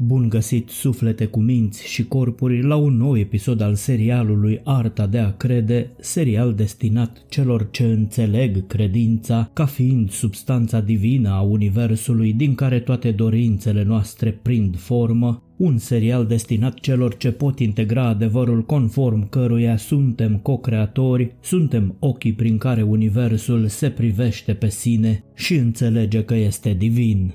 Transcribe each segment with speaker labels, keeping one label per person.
Speaker 1: Bun găsit suflete cu minți și corpuri la un nou episod al serialului Arta de a crede, serial destinat celor ce înțeleg credința ca fiind substanța divină a universului din care toate dorințele noastre prind formă, un serial destinat celor ce pot integra adevărul conform căruia suntem co-creatori, suntem ochii prin care universul se privește pe sine și înțelege că este divin.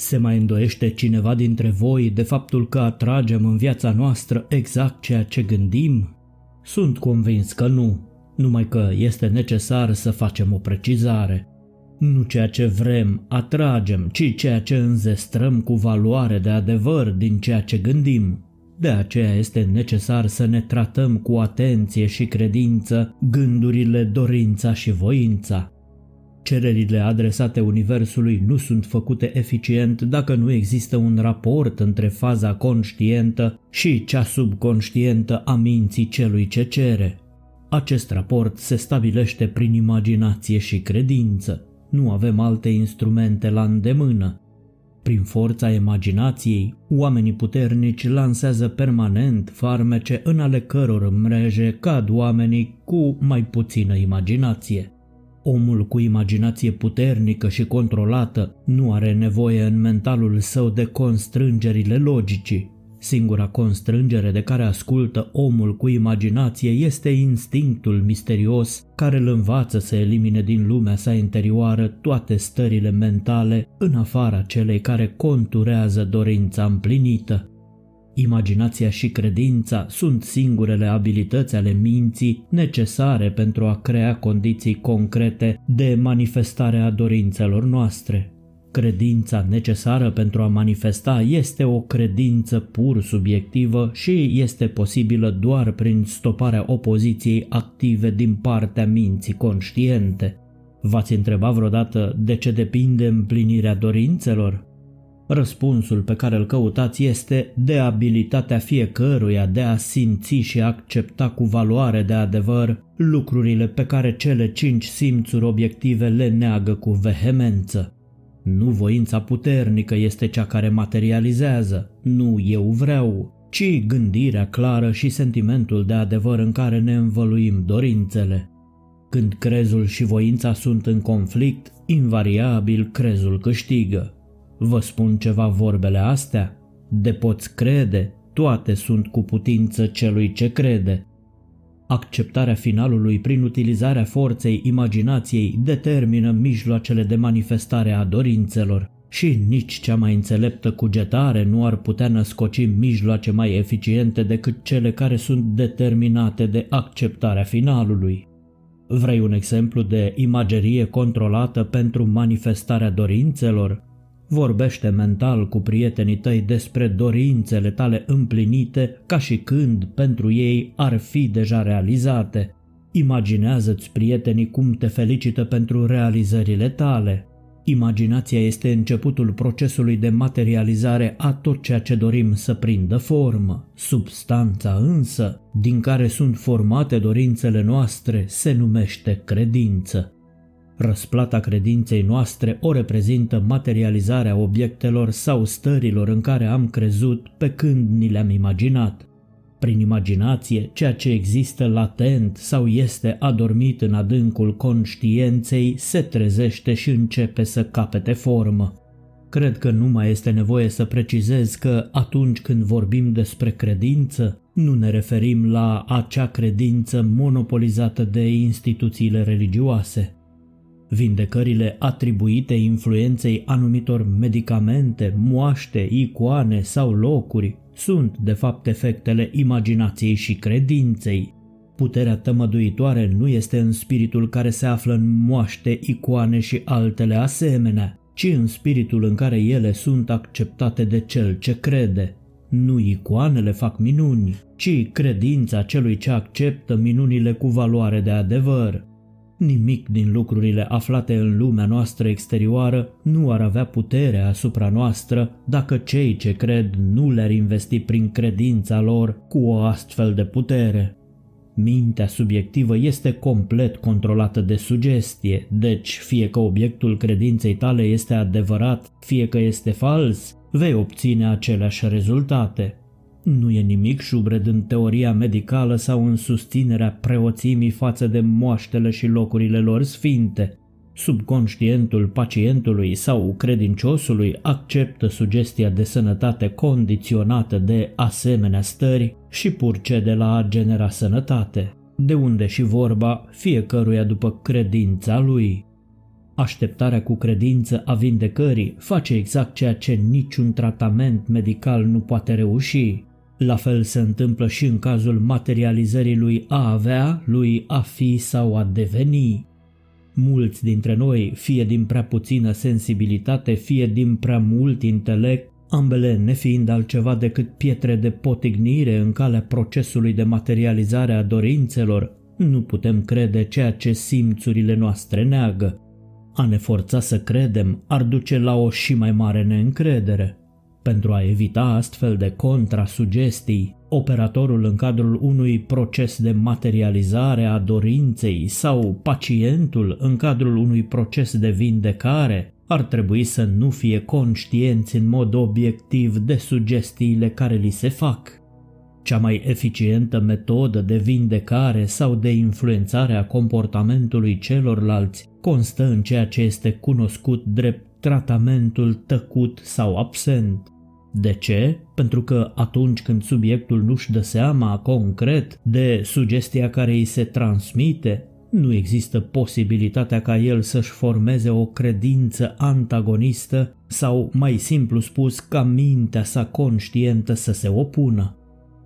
Speaker 1: Se mai îndoiește cineva dintre voi de faptul că atragem în viața noastră exact ceea ce gândim? Sunt convins că nu, numai că este necesar să facem o precizare. Nu ceea ce vrem atragem, ci ceea ce înzestrăm cu valoare de adevăr din ceea ce gândim. De aceea este necesar să ne tratăm cu atenție și credință gândurile, dorința și voința. Cererile adresate Universului nu sunt făcute eficient dacă nu există un raport între faza conștientă și cea subconștientă a minții celui ce cere. Acest raport se stabilește prin imaginație și credință. Nu avem alte instrumente la îndemână. Prin forța imaginației, oamenii puternici lansează permanent farmece în ale căror mreje cad oamenii cu mai puțină imaginație. Omul cu imaginație puternică și controlată nu are nevoie în mentalul său de constrângerile logicii. Singura constrângere de care ascultă omul cu imaginație este instinctul misterios care îl învață să elimine din lumea sa interioară toate stările mentale în afara celei care conturează dorința împlinită. Imaginația și credința sunt singurele abilități ale minții necesare pentru a crea condiții concrete de manifestare a dorințelor noastre. Credința necesară pentru a manifesta este o credință pur subiectivă și este posibilă doar prin stoparea opoziției active din partea minții conștiente. V-ați întrebat vreodată de ce depinde împlinirea dorințelor? Răspunsul pe care îl căutați este de abilitatea fiecăruia de a simți și accepta cu valoare de adevăr lucrurile pe care cele cinci simțuri obiective le neagă cu vehemență. Nu voința puternică este cea care materializează, nu eu vreau, ci gândirea clară și sentimentul de adevăr în care ne învăluim dorințele. Când crezul și voința sunt în conflict, invariabil crezul câștigă. Vă spun ceva vorbele astea? De poți crede, toate sunt cu putință celui ce crede. Acceptarea finalului prin utilizarea forței imaginației determină mijloacele de manifestare a dorințelor și nici cea mai înțeleptă cugetare nu ar putea născoci mijloace mai eficiente decât cele care sunt determinate de acceptarea finalului. Vrei un exemplu de imagerie controlată pentru manifestarea dorințelor? Vorbește mental cu prietenii tăi despre dorințele tale împlinite ca și când pentru ei ar fi deja realizate. Imaginează-ți prietenii cum te felicită pentru realizările tale. Imaginația este începutul procesului de materializare a tot ceea ce dorim să prindă formă. Substanța însă, din care sunt formate dorințele noastre, se numește credință. Răsplata credinței noastre o reprezintă materializarea obiectelor sau stărilor în care am crezut pe când ni le-am imaginat. Prin imaginație, ceea ce există latent sau este adormit în adâncul conștiinței se trezește și începe să capete formă. Cred că nu mai este nevoie să precizez că atunci când vorbim despre credință, nu ne referim la acea credință monopolizată de instituțiile religioase. Vindecările atribuite influenței anumitor medicamente, moaște, icoane sau locuri sunt de fapt efectele imaginației și credinței. Puterea tămăduitoare nu este în spiritul care se află în moaște, icoane și altele asemenea, ci în spiritul în care ele sunt acceptate de cel ce crede. Nu icoanele fac minuni, ci credința celui ce acceptă minunile cu valoare de adevăr. Nimic din lucrurile aflate în lumea noastră exterioară nu ar avea putere asupra noastră dacă cei ce cred nu le-ar investi prin credința lor cu o astfel de putere. Mintea subiectivă este complet controlată de sugestie, deci fie că obiectul credinței tale este adevărat, fie că este fals, vei obține aceleași rezultate. Nu e nimic șubred în teoria medicală sau în susținerea preoțimii față de moaștele și locurile lor sfinte. Subconștientul pacientului sau credinciosului acceptă sugestia de sănătate condiționată de asemenea stări și purcede la a genera sănătate, de unde și vorba fiecăruia după credința lui. Așteptarea cu credință a vindecării face exact ceea ce niciun tratament medical nu poate reuși. La fel se întâmplă și în cazul materializării lui a avea, lui a fi sau a deveni. Mulți dintre noi, fie din prea puțină sensibilitate, fie din prea mult intelect, ambele nefiind altceva decât pietre de potignire în calea procesului de materializare a dorințelor, nu putem crede ceea ce simțurile noastre neagă. A ne forța să credem ar duce la o și mai mare neîncredere. Pentru a evita astfel de contrasugestii, operatorul în cadrul unui proces de materializare a dorinței sau pacientul în cadrul unui proces de vindecare ar trebui să nu fie conștienți în mod obiectiv de sugestiile care li se fac. Cea mai eficientă metodă de vindecare sau de influențare a comportamentului celorlalți constă în ceea ce este cunoscut drept tratamentul tăcut sau absent. De ce? Pentru că atunci când subiectul nu-și dă seama concret de sugestia care îi se transmite, nu există posibilitatea ca el să-și formeze o credință antagonistă sau, mai simplu spus, ca mintea sa conștientă să se opună.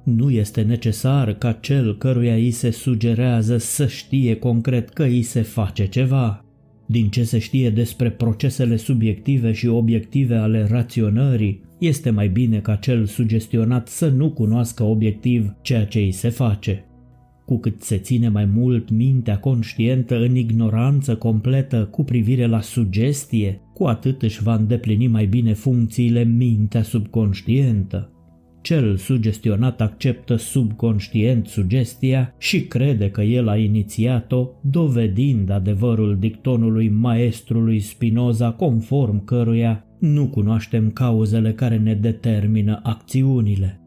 Speaker 1: Nu este necesar ca cel căruia îi se sugerează să știe concret că îi se face ceva. Din ce se știe despre procesele subiective și obiective ale raționării, este mai bine ca cel sugestionat să nu cunoască obiectiv ceea ce îi se face. Cu cât se ține mai mult mintea conștientă în ignoranță completă cu privire la sugestie, cu atât își va îndeplini mai bine funcțiile mintea subconștientă. Cel sugestionat acceptă subconștient sugestia și crede că el a inițiat-o, dovedind adevărul dictonului maestrului Spinoza conform căruia nu cunoaștem cauzele care ne determină acțiunile.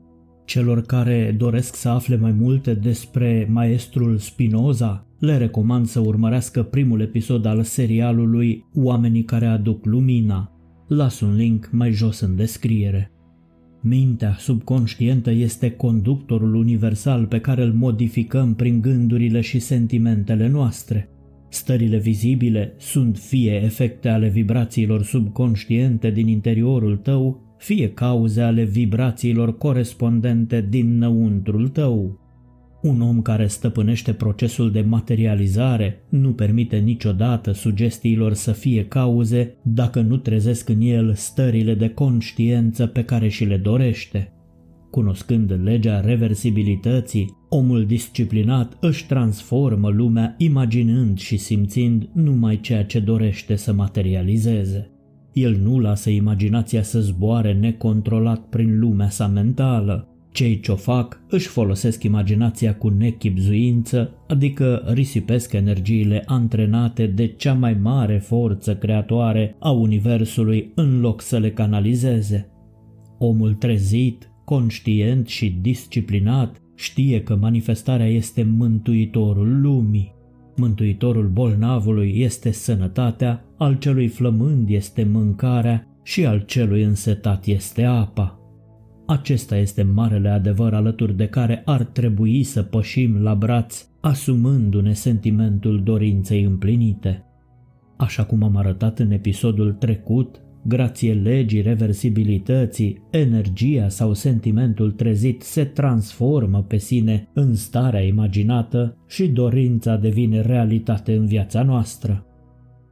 Speaker 1: Celor care doresc să afle mai multe despre maestrul Spinoza, le recomand să urmărească primul episod al serialului Oamenii care aduc lumina. Las un link mai jos în descriere. Mintea subconștientă este conductorul universal pe care îl modificăm prin gândurile și sentimentele noastre. Stările vizibile sunt fie efecte ale vibrațiilor subconștiente din interiorul tău, fie cauze ale vibrațiilor corespondente din năuntrul tău. Un om care stăpânește procesul de materializare nu permite niciodată sugestiilor să fie cauze dacă nu trezesc în el stările de conștiență pe care și le dorește. Cunoscând legea reversibilității, omul disciplinat își transformă lumea imaginând și simțind numai ceea ce dorește să materializeze. El nu lasă imaginația să zboare necontrolat prin lumea sa mentală, cei ce o fac își folosesc imaginația cu nechipzuință, adică risipesc energiile antrenate de cea mai mare forță creatoare a Universului în loc să le canalizeze. Omul trezit, conștient și disciplinat știe că manifestarea este mântuitorul lumii. Mântuitorul bolnavului este sănătatea, al celui flămând este mâncarea și al celui însetat este apa. Acesta este marele adevăr alături de care ar trebui să pășim la braț, asumându-ne sentimentul dorinței împlinite. Așa cum am arătat în episodul trecut, grație legii reversibilității, energia sau sentimentul trezit se transformă pe sine în starea imaginată și dorința devine realitate în viața noastră.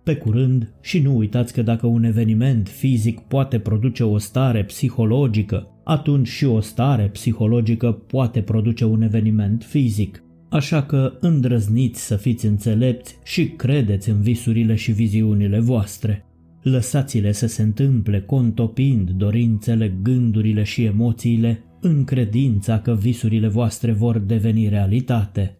Speaker 1: Pe curând, și nu uitați că dacă un eveniment fizic poate produce o stare psihologică, atunci și o stare psihologică poate produce un eveniment fizic. Așa că îndrăzniți să fiți înțelepți și credeți în visurile și viziunile voastre. Lăsați-le să se întâmple contopind dorințele, gândurile și emoțiile în credința că visurile voastre vor deveni realitate.